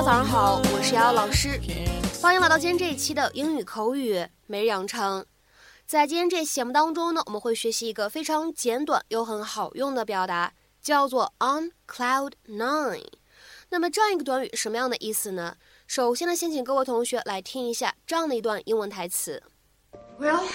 早上好，我是瑶瑶老师，欢迎来到今天这一期的英语口语每日养成。在今天这期节目当中呢，我们会学习一个非常简短又很好用的表达，叫做 on cloud nine。那么这样一个短语什么样的意思呢？首先呢，先请各位同学来听一下这样的一段英文台词。Well,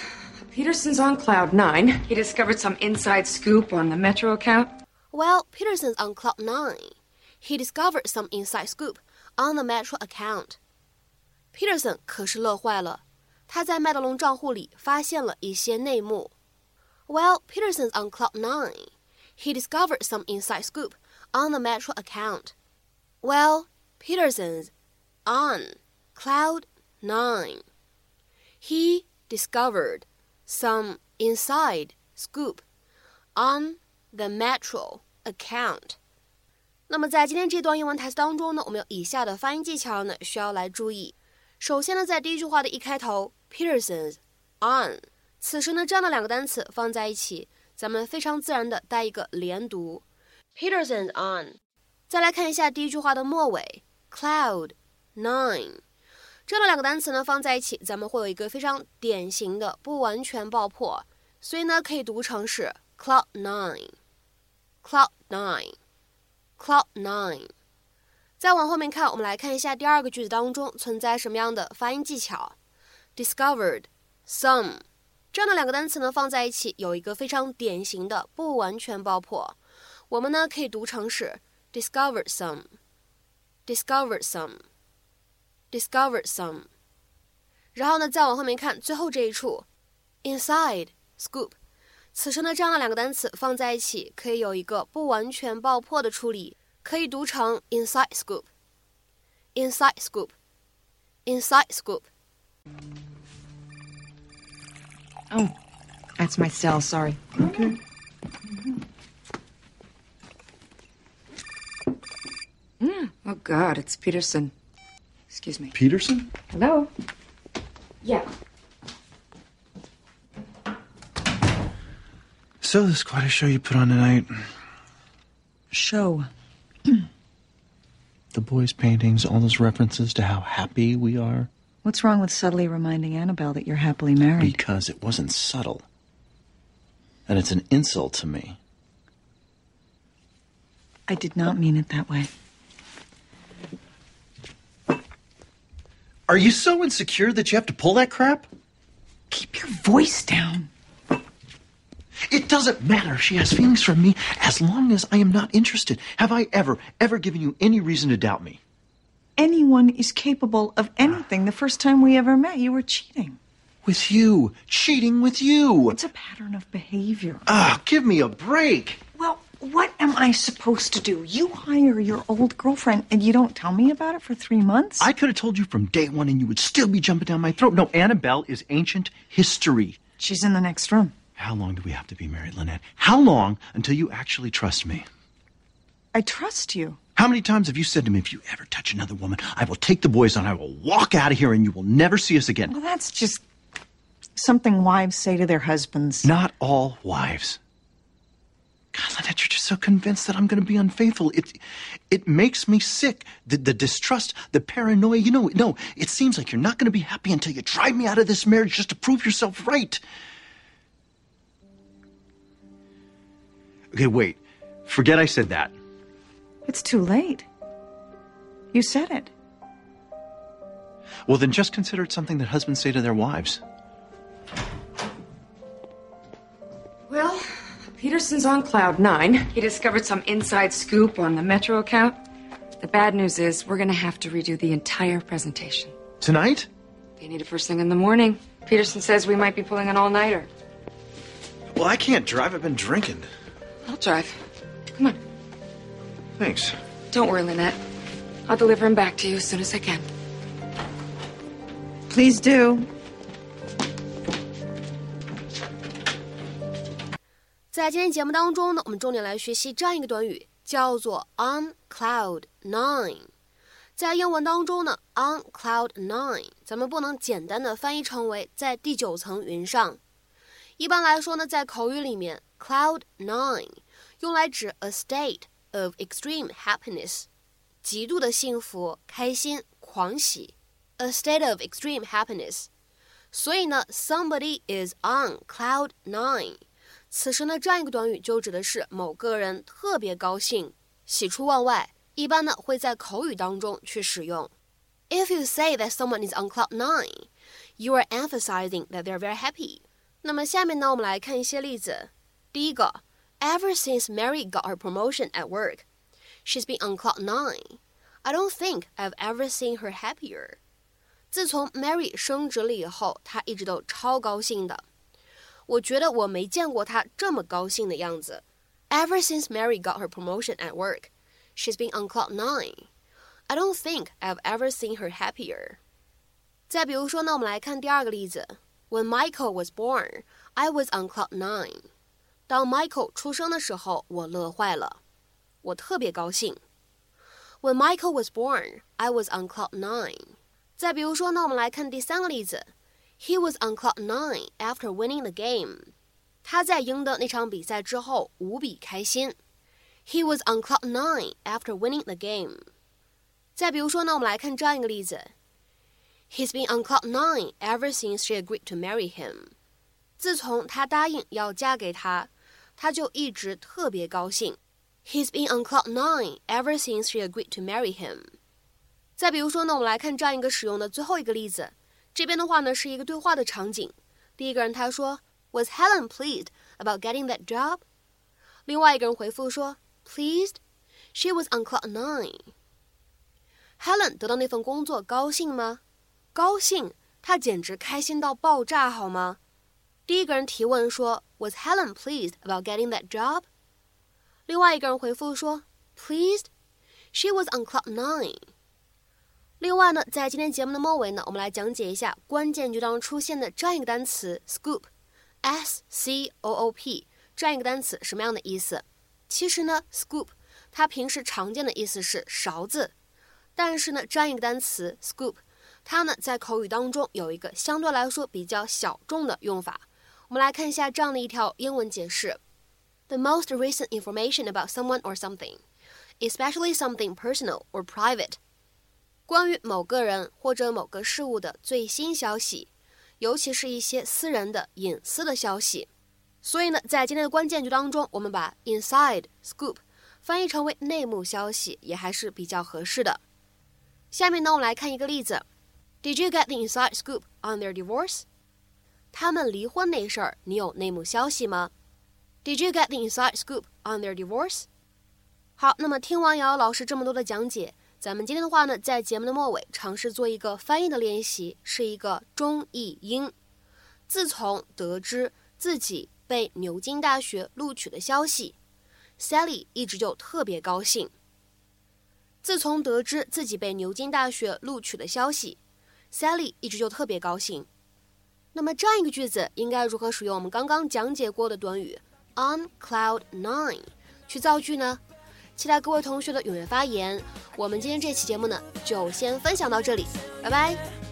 Peterson's on cloud nine. He discovered some inside scoop on the Metro account. Well, Peterson's on cloud nine. He discovered some inside scoop on the Metro account. Peterson 可是乐坏了，他在麦德龙账户里发现了一些内幕。Well, Peterson's on cloud nine. He discovered some inside scoop on the Metro account. Well, Peterson's on cloud nine. He discovered some inside scoop on the Metro account. 那么在今天这段英文台词当中呢，我们有以下的发音技巧呢，需要来注意。首先呢，在第一句话的一开头，Peterson's on，此时呢，这样的两个单词放在一起，咱们非常自然的带一个连读，Peterson's on。再来看一下第一句话的末尾，cloud nine，这样的两个单词呢放在一起，咱们会有一个非常典型的不完全爆破，所以呢，可以读成是 cloud nine，cloud nine。Cloud nine，再往后面看，我们来看一下第二个句子当中存在什么样的发音技巧。Discovered some 这样的两个单词呢放在一起，有一个非常典型的不完全爆破。我们呢可以读成是 discovered some，discover some，discover some。然后呢再往后面看，最后这一处 inside scoop。此时呢，这样的两个单词放在一起，可以有一个不完全爆破的处理，可以读成 inside scoop，inside scoop，inside scoop。Oh, that's my cell. Sorry. Okay. Mm. Oh God, it's Peterson. Excuse me. Peterson? Hello. Yeah. So, this is quite a show you put on tonight. Show. The boys' paintings, all those references to how happy we are. What's wrong with subtly reminding Annabelle that you're happily married? Because it wasn't subtle. And it's an insult to me. I did not mean it that way. Are you so insecure that you have to pull that crap? Keep your voice down. It doesn't matter if she has feelings for me as long as I am not interested. Have I ever, ever given you any reason to doubt me? Anyone is capable of anything. The first time we ever met, you were cheating. With you. Cheating with you. It's a pattern of behavior. Ah, give me a break. Well, what am I supposed to do? You hire your old girlfriend and you don't tell me about it for three months? I could have told you from day one and you would still be jumping down my throat. No, Annabelle is ancient history. She's in the next room. How long do we have to be married, Lynette? How long until you actually trust me? I trust you. How many times have you said to me, if you ever touch another woman, I will take the boys and I will walk out of here and you will never see us again? Well, that's just something wives say to their husbands. Not all wives. God, Lynette, you're just so convinced that I'm going to be unfaithful. It, it makes me sick. The, the distrust, the paranoia. You know, no, it seems like you're not going to be happy until you drive me out of this marriage just to prove yourself right. Okay, wait. Forget I said that. It's too late. You said it. Well, then just consider it something that husbands say to their wives. Well, Peterson's on cloud nine. He discovered some inside scoop on the Metro account. The bad news is we're going to have to redo the entire presentation. Tonight? They need it first thing in the morning. Peterson says we might be pulling an all-nighter. Well, I can't drive. I've been drinking. I'll drive. Come on. Thanks. Don't worry, Lynette. I'll deliver him back to you as soon as I can. Please do. 在今天节目当中呢，我们重点来学习这样一个短语，叫做 on cloud nine。在英文当中呢，on cloud nine，咱们不能简单的翻译成为在第九层云上。一般来说呢，在口语里面 ，cloud nine 用来指 a state of extreme happiness， 极度的幸福、开心、狂喜，a state of extreme happiness。所以呢，somebody is on cloud nine。此时呢，这样一个短语就指的是某个人特别高兴、喜出望外。一般呢会在口语当中去使用。If you say that someone is on cloud nine, you are emphasizing that they're very happy。那么下面呢，我们来看一些例子。 第一个，Ever since Mary got her promotion at work, she's been on cloud nine. I don't think I've ever seen her happier. 自从 Mary 升职了以后，她一直都超高兴的。我觉得我没见过她这么高兴的样子。Ever since Mary got her promotion at work, she's been on cloud nine. I don't think I've ever seen her happier. 再比如说呢，我们来看第二个例子。When Michael was born, I was on cloud nine. 当 Michael 出生的时候，我乐坏了，我特别高兴。When Michael was born, I was on cloud nine. 再比如说呢，我们来看第三个例子。He was on cloud nine after winning the game. 他在赢得那场比赛之后无比开心。He was on cloud nine after winning the game. 再比如说呢，我们来看这样一个例子：He's been on cloud nine ever since she agreed to marry him. 自从他答应要嫁给他， 他就一直特别高兴。He's been on cloud nine ever since she agreed to marry him. 再比如说呢，我们来看这样一个使用的最后一个例子。这边的话呢是一个对话的场景。第一个人他说：“Was Helen pleased about getting that job？” 另外一个人回复说：“Pleased? She was on cloud nine.” Helen 得到那份工作高兴吗？高兴，她简直开心到爆炸，好吗？第一个人提问说：“Was Helen pleased about getting that job？” 另外一个人回复说：“Pleased? She was on cloud nine.” 另外呢，在今天节目的末尾呢，我们来讲解一下关键句当中出现的这样一个单词 “scoop”，s c o o p，这样一个单词什么样的意思？其实呢，scoop 它平时常见的意思是勺子，但是呢，这样一个单词 “scoop”，它呢在口语当中有一个相对来说比较小众的用法。我们来看一下这样的一条英文解释：The most recent information about someone or something, especially something personal or private. 关于某个人或者某个事物的最新消息，尤其是一些私人的隐私的消息。所以呢，在今天的关键句当中，我们把 inside scoop 翻译成为内幕消息，也还是比较合适的。下面呢，我们来看一个例子：Did you get the inside scoop on their divorce？他们离婚那事儿，你有内幕消息吗？Did you get the inside scoop on their divorce？好，那么听完瑶瑶老师这么多的讲解。咱们今天的话呢，在节目的末尾尝试做一个翻译的练习，是一个中译英。自从得知自己被牛津大学录取的消息，Sally 一直就特别高兴。自从得知自己被牛津大学录取的消息，Sally 一直就特别高兴。那么这样一个句子应该如何使用我们刚刚讲解过的短语 on cloud nine 去造句呢？期待各位同学的踊跃发言。我们今天这期节目呢，就先分享到这里，拜拜。